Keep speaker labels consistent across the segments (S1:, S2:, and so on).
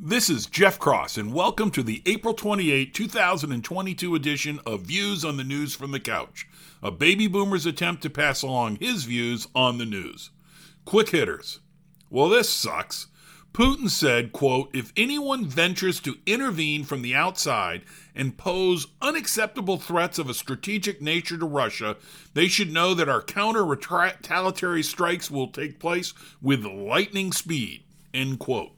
S1: This is Jeff Cross, and welcome to the April 28, 2022 edition of Views on the News from the Couch, a baby boomer's attempt to pass along his views on the news. Quick hitters. Well, this sucks. Putin said, quote, if anyone ventures to intervene from the outside and pose unacceptable threats of a strategic nature to Russia, they should know that our counter retaliatory strikes will take place with lightning speed, end quote.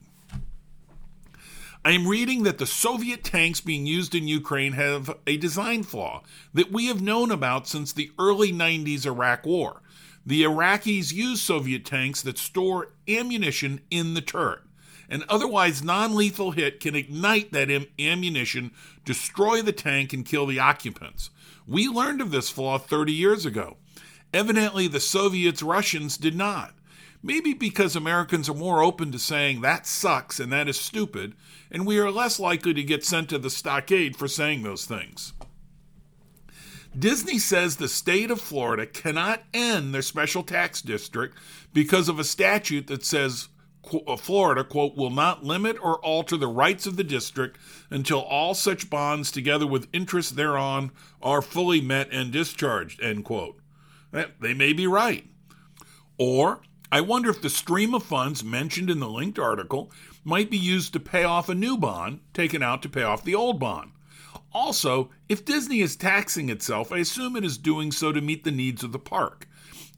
S1: I am reading that the Soviet tanks being used in Ukraine have a design flaw that we have known about since the early 90s Iraq War. The Iraqis use Soviet tanks that store ammunition in the turret. An otherwise non lethal hit can ignite that am- ammunition, destroy the tank, and kill the occupants. We learned of this flaw 30 years ago. Evidently, the Soviets Russians did not. Maybe because Americans are more open to saying that sucks and that is stupid, and we are less likely to get sent to the stockade for saying those things. Disney says the state of Florida cannot end their special tax district because of a statute that says uh, Florida, quote, will not limit or alter the rights of the district until all such bonds, together with interest thereon, are fully met and discharged, end quote. They may be right. Or I wonder if the stream of funds mentioned in the linked article might be used to pay off a new bond taken out to pay off the old bond. Also, if Disney is taxing itself, I assume it is doing so to meet the needs of the park.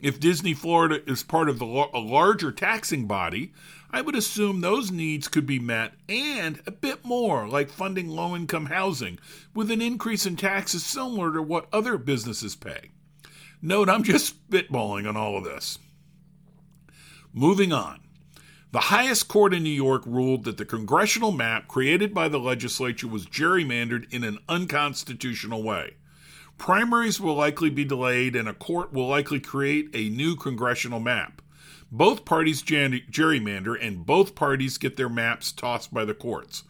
S1: If Disney Florida is part of the, a larger taxing body, I would assume those needs could be met and a bit more, like funding low income housing, with an increase in taxes similar to what other businesses pay. Note, I'm just spitballing on all of this. Moving on. The highest court in New York ruled that the congressional map created by the legislature was gerrymandered in an unconstitutional way. Primaries will likely be delayed, and a court will likely create a new congressional map. Both parties gerrymander, and both parties get their maps tossed by the courts.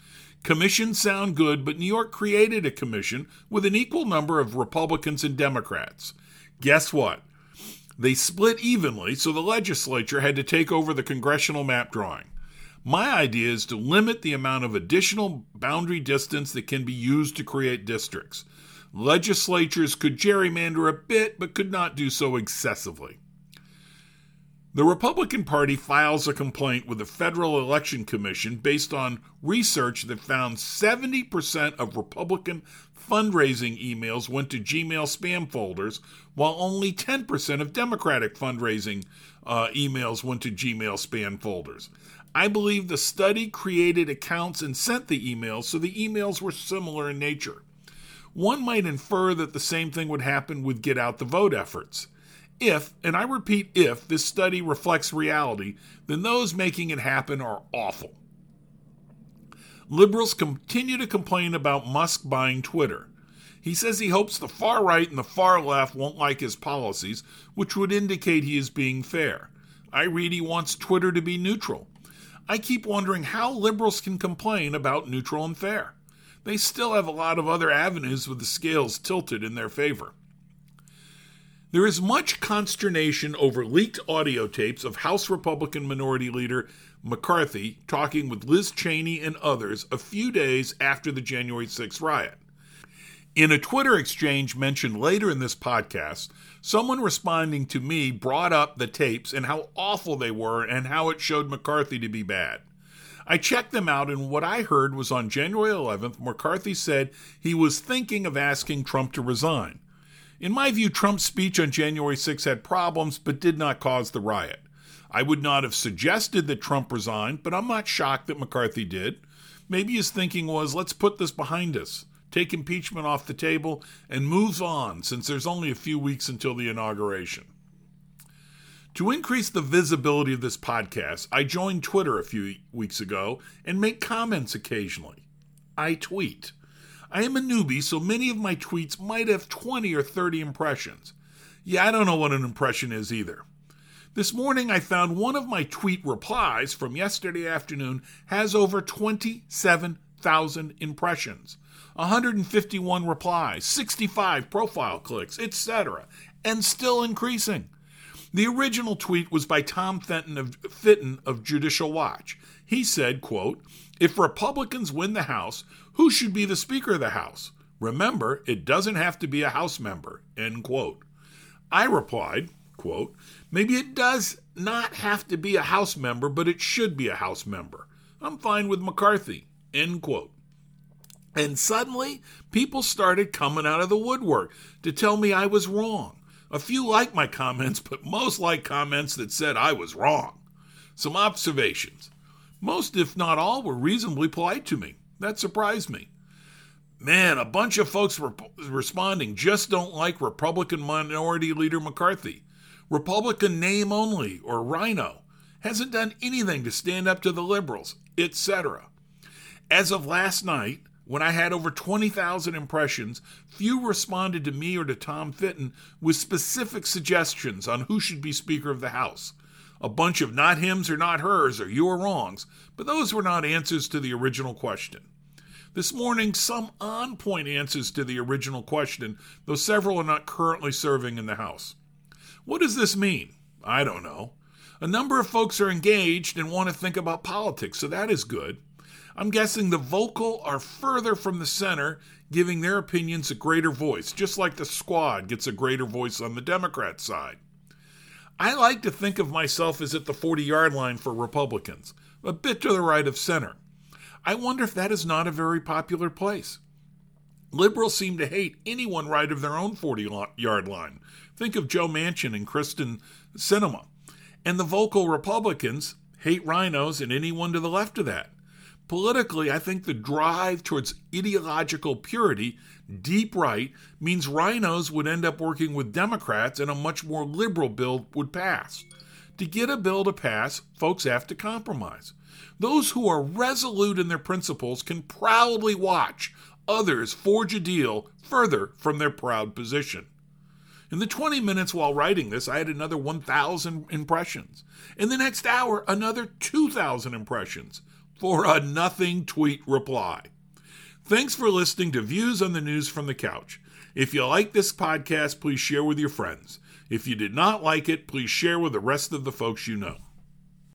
S1: Commissions sound good, but New York created a commission with an equal number of Republicans and Democrats. Guess what? They split evenly, so the legislature had to take over the congressional map drawing. My idea is to limit the amount of additional boundary distance that can be used to create districts. Legislatures could gerrymander a bit, but could not do so excessively. The Republican Party files a complaint with the Federal Election Commission based on research that found 70% of Republican fundraising emails went to Gmail spam folders, while only 10% of Democratic fundraising uh, emails went to Gmail spam folders. I believe the study created accounts and sent the emails, so the emails were similar in nature. One might infer that the same thing would happen with get out the vote efforts. If, and I repeat if, this study reflects reality, then those making it happen are awful. Liberals continue to complain about Musk buying Twitter. He says he hopes the far right and the far left won't like his policies, which would indicate he is being fair. I read he wants Twitter to be neutral. I keep wondering how liberals can complain about neutral and fair. They still have a lot of other avenues with the scales tilted in their favor. There is much consternation over leaked audio tapes of House Republican Minority Leader McCarthy talking with Liz Cheney and others a few days after the January 6 riot. In a Twitter exchange mentioned later in this podcast, someone responding to me brought up the tapes and how awful they were and how it showed McCarthy to be bad. I checked them out, and what I heard was on January 11th, McCarthy said he was thinking of asking Trump to resign. In my view, Trump's speech on January 6 had problems but did not cause the riot. I would not have suggested that Trump resign, but I'm not shocked that McCarthy did. Maybe his thinking was let's put this behind us, take impeachment off the table, and move on since there's only a few weeks until the inauguration. To increase the visibility of this podcast, I joined Twitter a few weeks ago and make comments occasionally. I tweet. I am a newbie, so many of my tweets might have 20 or 30 impressions. Yeah, I don't know what an impression is either. This morning I found one of my tweet replies from yesterday afternoon has over 27,000 impressions, 151 replies, 65 profile clicks, etc., and still increasing. The original tweet was by Tom Fitton of, Fitton of Judicial Watch. He said, quote, If Republicans win the House, who should be the Speaker of the House? Remember, it doesn't have to be a House member, end quote. I replied, quote, Maybe it does not have to be a House member, but it should be a House member. I'm fine with McCarthy, end quote. And suddenly, people started coming out of the woodwork to tell me I was wrong. A few liked my comments, but most liked comments that said I was wrong. Some observations. Most, if not all, were reasonably polite to me. That surprised me. Man, a bunch of folks were responding just don't like Republican Minority Leader McCarthy. Republican name only, or Rhino. hasn't done anything to stand up to the liberals, etc. As of last night, when I had over 20,000 impressions, few responded to me or to Tom Fitton with specific suggestions on who should be Speaker of the House. A bunch of not hims or not hers or your wrongs, but those were not answers to the original question. This morning, some on point answers to the original question, though several are not currently serving in the House. What does this mean? I don't know. A number of folks are engaged and want to think about politics, so that is good. I'm guessing the vocal are further from the center, giving their opinions a greater voice, just like the squad gets a greater voice on the Democrat side. I like to think of myself as at the 40 yard line for Republicans, a bit to the right of center. I wonder if that is not a very popular place. Liberals seem to hate anyone right of their own 40 yard line. Think of Joe Manchin and Kyrsten Sinema. And the vocal Republicans hate rhinos and anyone to the left of that. Politically, I think the drive towards ideological purity, deep right, means rhinos would end up working with Democrats and a much more liberal bill would pass. To get a bill to pass, folks have to compromise. Those who are resolute in their principles can proudly watch others forge a deal further from their proud position. In the 20 minutes while writing this, I had another 1,000 impressions. In the next hour, another 2,000 impressions for a nothing tweet reply. Thanks for listening to Views on the News from the Couch. If you like this podcast, please share with your friends. If you did not like it, please share with the rest of the folks you know.